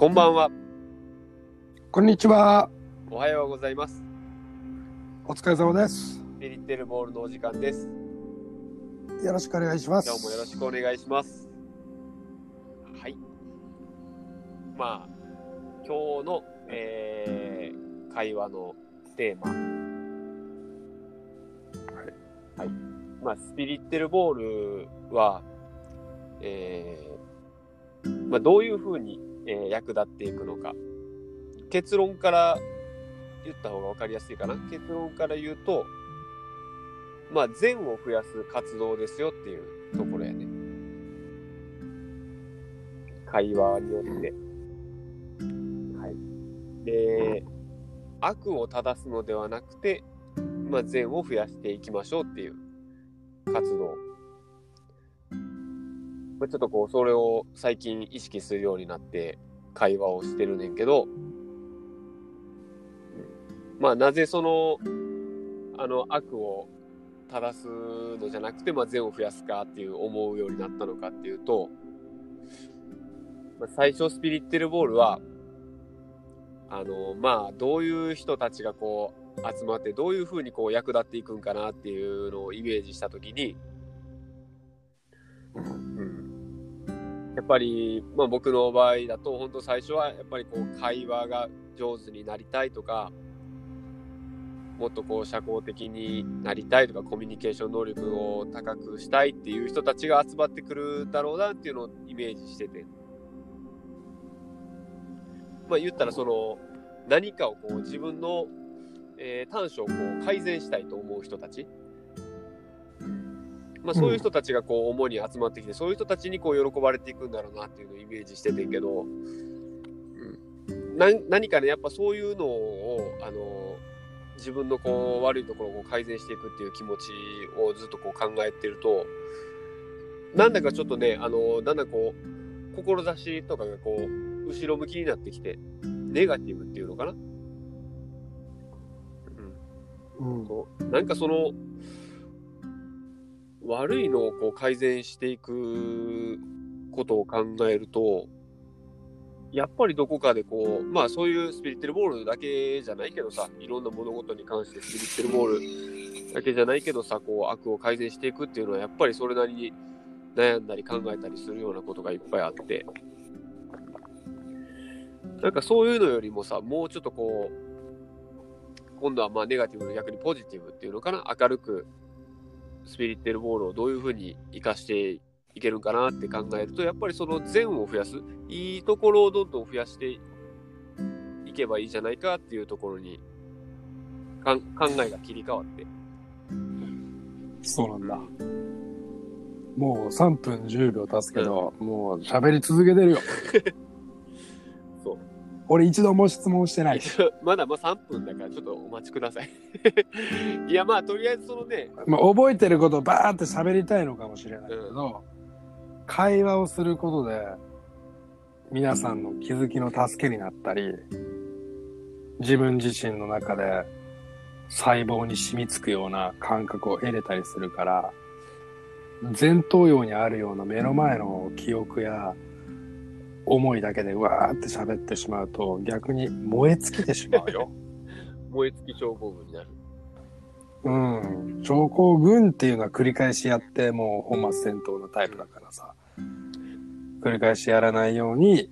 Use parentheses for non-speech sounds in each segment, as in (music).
こんばんは。こんにちは。おはようございます。お疲れ様です。ビリッテルボールのお時間です。よろしくお願いします。今日もよろしくお願いします。はい。まあ、今日の、えー会話のテーマ。はい。まあ、スピリッテルボールは、えーまあ、どういうふうに、えー役立っていくのか。結論から言った方が分かりやすいかな。結論から言うと、まあ、善を増やす活動ですよっていうところやね。会話によって。はい。で、悪を正すのではなくて、まあ、善を増やしていきましょうっていう活動。ちょっとこう、それを最近意識するようになって会話をしてるねんけど、まあ、なぜその、あの、悪を正すのじゃなくて、まあ、善を増やすかっていう思うようになったのかっていうと、まあ、最初スピリッテルボールは、あの、まあ、どういう人たちがこう、集まって、どういうふうにこう、役立っていくんかなっていうのをイメージしたときに、うん。やっぱり、まあ僕の場合だと、本当最初はやっぱりこう、会話が上手になりたいとか、もっとこう社交的になりたいとかコミュニケーション能力を高くしたいっていう人たちが集まってくるだろうなっていうのをイメージしてて。まあ言ったらその何かをこう自分の、えー短所をこう改善したいと思う人たち。まあそういう人たちがこう主に集まってきて、そういう人たちにこう喜ばれていくんだろうなっていうのをイメージしててんけど、うん、な何かねやっぱそういうのをあの自分のこう悪いところをこう改善していくっていう気持ちをずっとこう考えてるとなんだかちょっとねあのだんだんこう志とかがこう後ろ向きになってきてネガティブっていうのかな、うん、うん。なんかその悪いのをこう改善していくことを考えるとやっぱりどこかでこうまあそういうスピリッテルボールだけじゃないけどさいろんな物事に関してスピリッテルボールだけじゃないけどさこう悪を改善していくっていうのはやっぱりそれなりに悩んだり考えたりするようなことがいっぱいあって。なんかそういうのよりもさもうちょっとこう今度はまあネガティブの逆にポジティブっていうのかな明るくスピリッテルボールをどういうふうに生かしていけるんかなって考えるとやっぱりその善を増やすいいところをどんどん増やしていけばいいじゃないかっていうところに考えが切り替わってそうなんだ。もう3分10秒経つけど、もう喋り続けてるよ。(laughs) 俺一度も質問してない。(laughs) まだまあ3分だからちょっとお待ちください (laughs) いやまあとりあえずそのねまあ、覚えてることをバーって喋りたいのかもしれないけど、会話をすることで、皆さんの気づきの助けになったり、自分自身の中で細胞に染みつくような感覚を得れたりするから、前頭葉にあるような目の前の記憶や思いだけでうわーって喋ってしまうと逆に燃え尽きてしまうよ。(laughs) 燃え尽き症候群になるうん。症候群っていうのは繰り返しやって、もう本末転倒なタイプだからさ。繰り返しやらないように、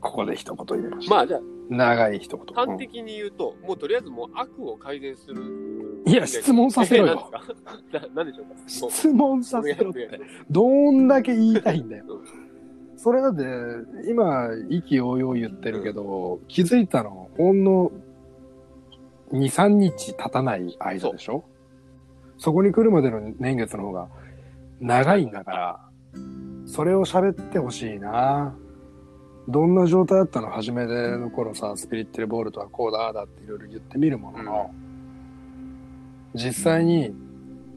ここで一言入れました。まあじゃあ長い一言。端的に言うと、もうとりあえずもう悪を改善するいや質問させろよえ (laughs) 何でしょうか？質問させろって。どんだけ言いたいんだようん。それだって、今、意気揚々言ってるけど、気づいたの、ほんの2、3日経たない間でしょ？そこに来るまでの年月の方が長いんだから、それを喋ってほしいな。どんな状態だったの？初めでの頃さ、スピリッテルボールとはこうだ、だっていろいろ言ってみるものの、実際に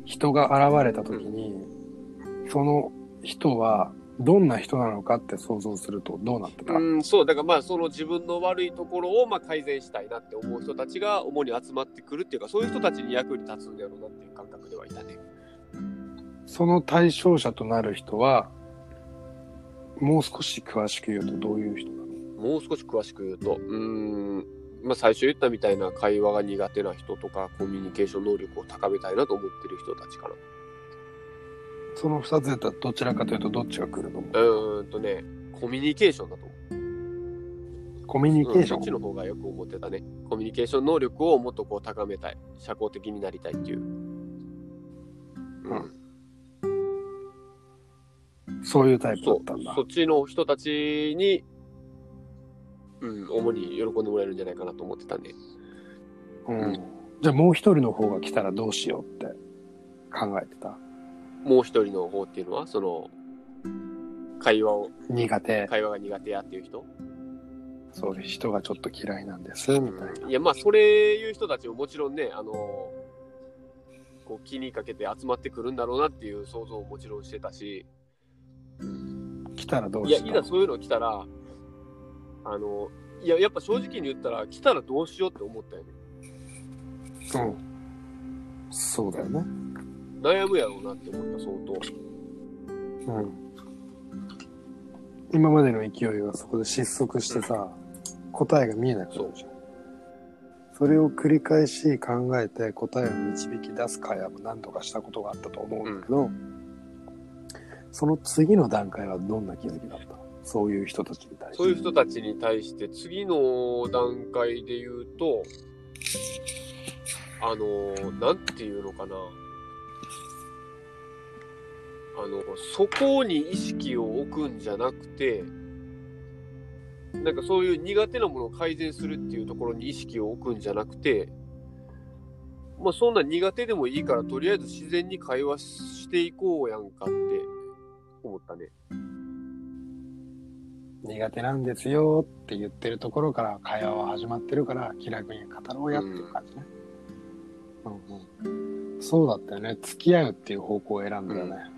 人が現れた時に、その人はどんな人なのかって想像するとどうなってた、うん、そう、だからまあ、その自分の悪いところをまあ改善したいなって思う人たちが主に集まってくるっていうか、そういう人たちに役に立つんだろうなっていう感覚ではいたね。その対象者となる人は、もう少し詳しく言うとどういう人なの？もう少し詳しく言うと、うーん、まあ、最初言ったみたいな会話が苦手な人とか、コミュニケーション能力を高めたいなと思ってる人たちかな。その二つやったらどちらかというとどっちが来るのう？ーんとね、コミュニケーションだと思う。コミュニケーション、うんそっちの方がよく思ってたね。コミュニケーション能力をもっとこう高めたい。社交的になりたいっていう。うん。そういうタイプだそったんだう。そっちの人たちに、うん、主に喜んでもらえるんじゃないかなと思ってたんで。うん。じゃあもう一人の方が来たらどうしようって考えてた？もう一人の方っていうのは、その、会話を、苦手。会話が苦手やっていう人？そういう人がちょっと嫌いなんです、みたいな。いや、まあ、それいう人たちももちろんね、あの、こう気にかけて集まってくるんだろうなっていう想像ももちろんしてたし、来たらどういや、したいざそういうの来たら、あの、いや、やっぱ正直に言ったら、来たらどうしようって思ったよね。うん。そうだよね。悩むやろうなって思った、相当。うん。今までの勢いがそこで失速してさ、答えが見えなくなるじゃん。それを繰り返し考えて答えを導き出す会話も何とかしたことがあったと思うんだけど、その次の段階はどんな気づきだった？そういう人たちに対して。そういう人たちに対して、次の段階で言うと、あの、なんていうのかな。あの、そこに意識を置くんじゃなくて、なんかそういう苦手なものを改善するっていうところに意識を置くんじゃなくて、まあそんな苦手でもいいから、とりあえず自然に会話していこうやんかって思ったね。苦手なんですよって言ってるところから会話は始まってるから気楽に語ろうやっていう感じね。うんうん。そうだったよね。付き合うっていう方向を選んだよね。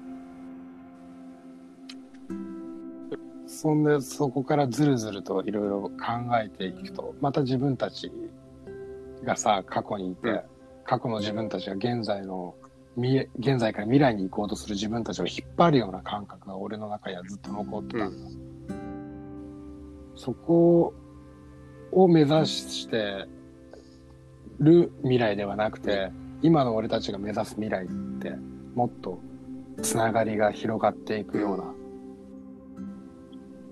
そんで、そこからずるずるといろいろ考えていくと、また自分たちがさ、過去にいて、うん。過去の自分たちが現在の、現在から未来に行こうとする自分たちを引っ張るような感覚が俺の中にはずっと残ってたんだ。そこを目指してる未来ではなくて、今の俺たちが目指す未来って、もっとつながりが広がっていくような、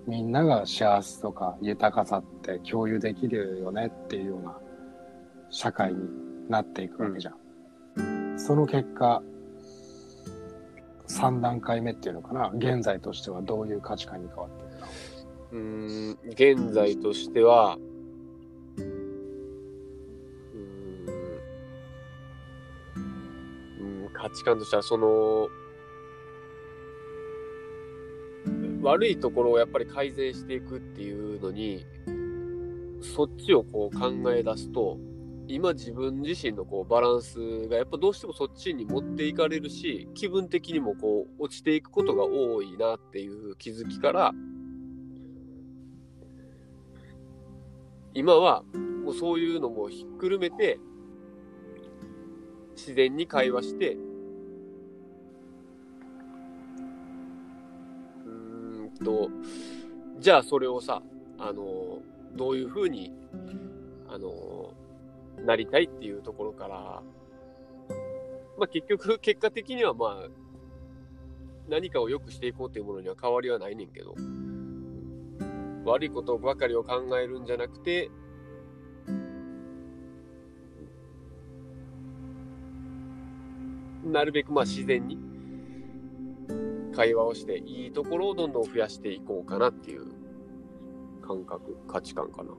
みんなが幸せとか豊かさって共有できるよねっていうような社会になっていくわけじゃん。その結果、3段階目っていうのかな、現在としてはどういう価値観に変わっていくか。うーん現在としては、うーんうん価値観としては、その、悪いところをやっぱり改善していくっていうのに、そっちをこう考え出すと、今自分自身のこうバランスがやっぱどうしてもそっちに持っていかれるし、気分的にもこう落ちていくことが多いなっていう気づきから、今はもうそういうのもひっくるめて自然に会話してとじゃあそれをさあのどういうふうにあのなりたいっていうところからまあ結局 (laughs) 結果的にはまあ何かを良くしていこうというものには変わりはないねんけど悪いことばかりを考えるんじゃなくて、なるべくまあ自然に会話をしていいところをどんどん増やしていこうかなっていう感覚、価値観かな。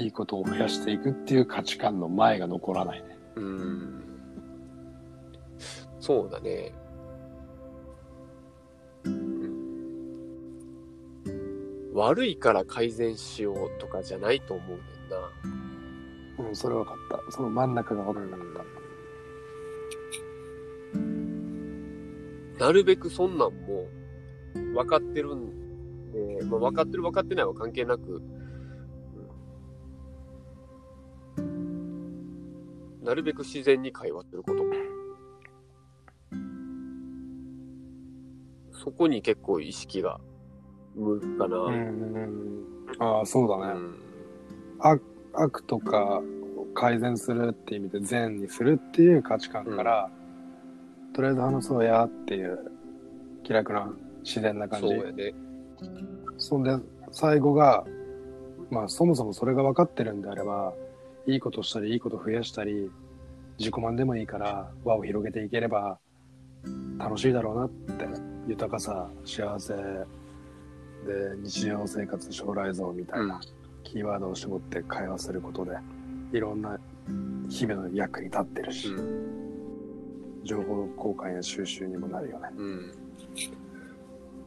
いいことを増やしていくっていう価値観の前が残らないね。うーん。そうだね。悪いから改善しようとかじゃないと思うねんな。うん、それ分かった。その真ん中が分からななるべくそんなんも分かってるんで、まあ、分かってる分かってないは関係なく、うんなるべく自然に会話すること。そこに結構意識が向くかな。うんうんああ、そうだね。うん悪とかを改善するっていう意味で善にするっていう価値観から、とりあえず話そうやっていう気楽な自然な感じ。そうやね。そんで、最後が、まあそもそもそれが分かってるんであれば、いいことしたり、いいこと増やしたり、自己満でもいいから輪を広げていければ楽しいだろうなって、豊かさ、幸せで日常生活将来像みたいなキーワードを絞って会話することで、いろんな日々の役に立ってるし、うん。情報交換や収集にもなるよね。うん。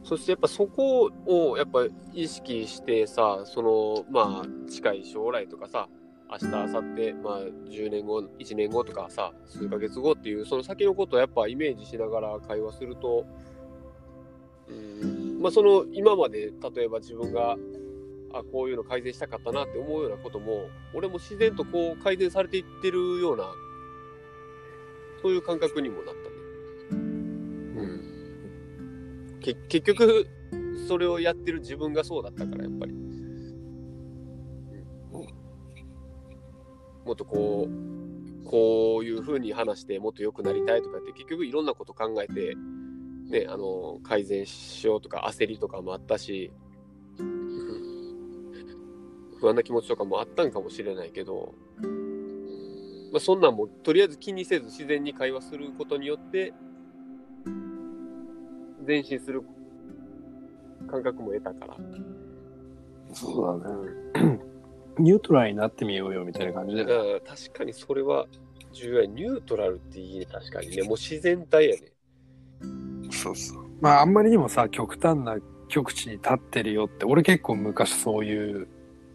そしてやっぱそこをやっぱ意識してさ、そのまあ近い将来とかさ、明日、明後日、まあ10年後、1年後とかさ、数ヶ月後っていう、その先のことをやっぱイメージしながら会話すると、うん、まあその今まで例えば自分が、あ、こういうの改善したかったなって思うようなことも、俺も自然とこう改善されていってるような、そういう感覚にもなったね。うん、け結局それをやってる自分がそうだったからやっぱり、うん。もっとこうこういう風に話してもっと良くなりたいとかって結局いろんなこと考えて、ね、あの改善しようとか焦りとかもあったし、不安な気持ちとかもあったんかもしれないけど、まあ、そんなんもとりあえず気にせず自然に会話することによって前進する感覚も得たから。そうだね。(clears throat) ニュートラルになってみようよみたいな感じで。うん、確かにそれは重要や。ニュートラルっていいね、確かにね。もう自然体やね。そうそう。まああんまりにもさ、極端な極地に立ってるよって、俺結構昔そういう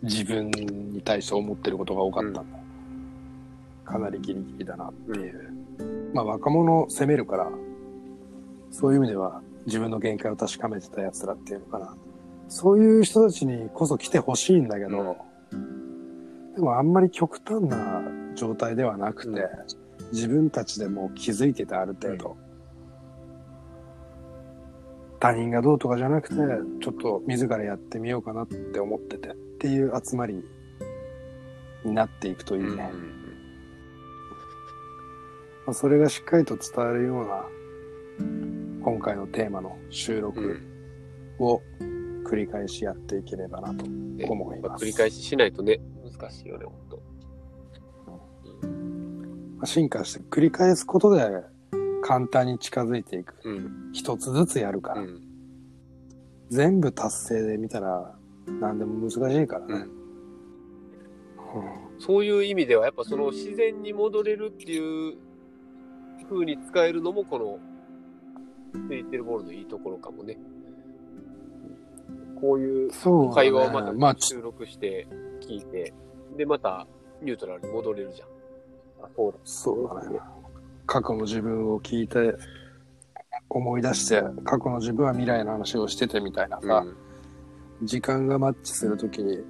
自分に対して思ってることが多かったんだ。かなりギリギリだなっていう。まあ若者を責めるから、そういう意味では自分の限界を確かめてた奴らっていうのかな。そういう人たちにこそ来てほしいんだけど、でもあんまり極端な状態ではなくて、うん自分たちでもう気づいててある程度、他人がどうとかじゃなくて、ちょっと自らやってみようかなって思っててっていう集まりになっていくといいね。まあそれがしっかりと伝わるような今回のテーマの収うん録を繰り返しやっていければなとね思いますまあ繰り返ししないとね、難しいよね、ほんと。まあ進化して繰り返すことで簡単に近づいていく。うん。一つずつやるから。うん。全部達成で見たら何でも難しいからね。うんそういう意味では、やっぱその自然に戻れるっていう風に使えるのも、このスピリッテルボールのいいところかもね。こういう会話をまたまあ、ち収録して聞いて、で、またニュートラルに戻れるじゃん。あ、そうだ。そうだね。過去の自分を聞いて、思い出して、過去の自分は未来の話をしててみたいなさ、時間がマッチするときに、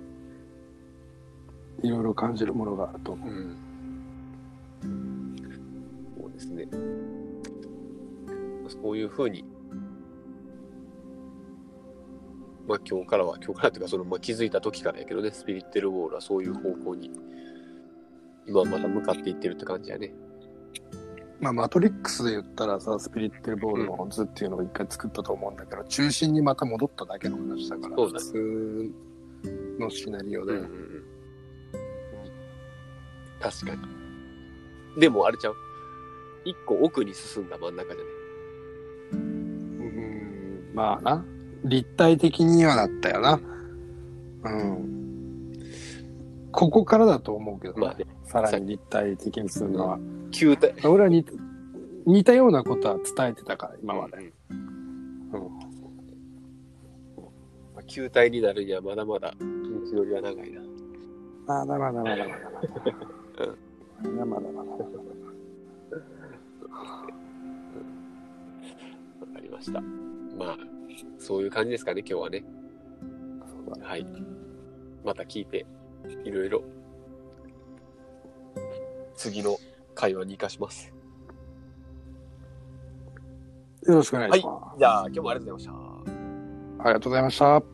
いろいろ感じるものがあると思う。うん。そうですね。そういうふうに、まあ今日からは、今日からというか、その、まあ、気づいた時からやけどね、スピリッテルウォールはそういう方向に、今はまた向かっていってるって感じやね。まあ、マトリックスで言ったらさ、スピリッテルボールの図っていうのを一回作ったと思うんだけど、中心にまた戻っただけの話だから、普通のシナリオで、うんうんうん。確かに。でも、あれちゃう？一個奥に進んだ真ん中じゃね。うんまあな。立体的にはなったよな。うん。ここからだと思うけどね、まあね、さらに立体的にするのは。球体。俺は似た似たようなことは伝えてたから、今まで。うんうん。まあ球体になるにはまだまだ道のりは長いな。まだまだまだまだまだ。う (laughs) んまだまだまだ。わかりました。まあ、そういう感じですかね、今日はね。そうだねはい。また聞いて、いろいろ、次の会話に活かします。よろしくお願いします。じゃあ、今日もありがとうございました。ありがとうございました。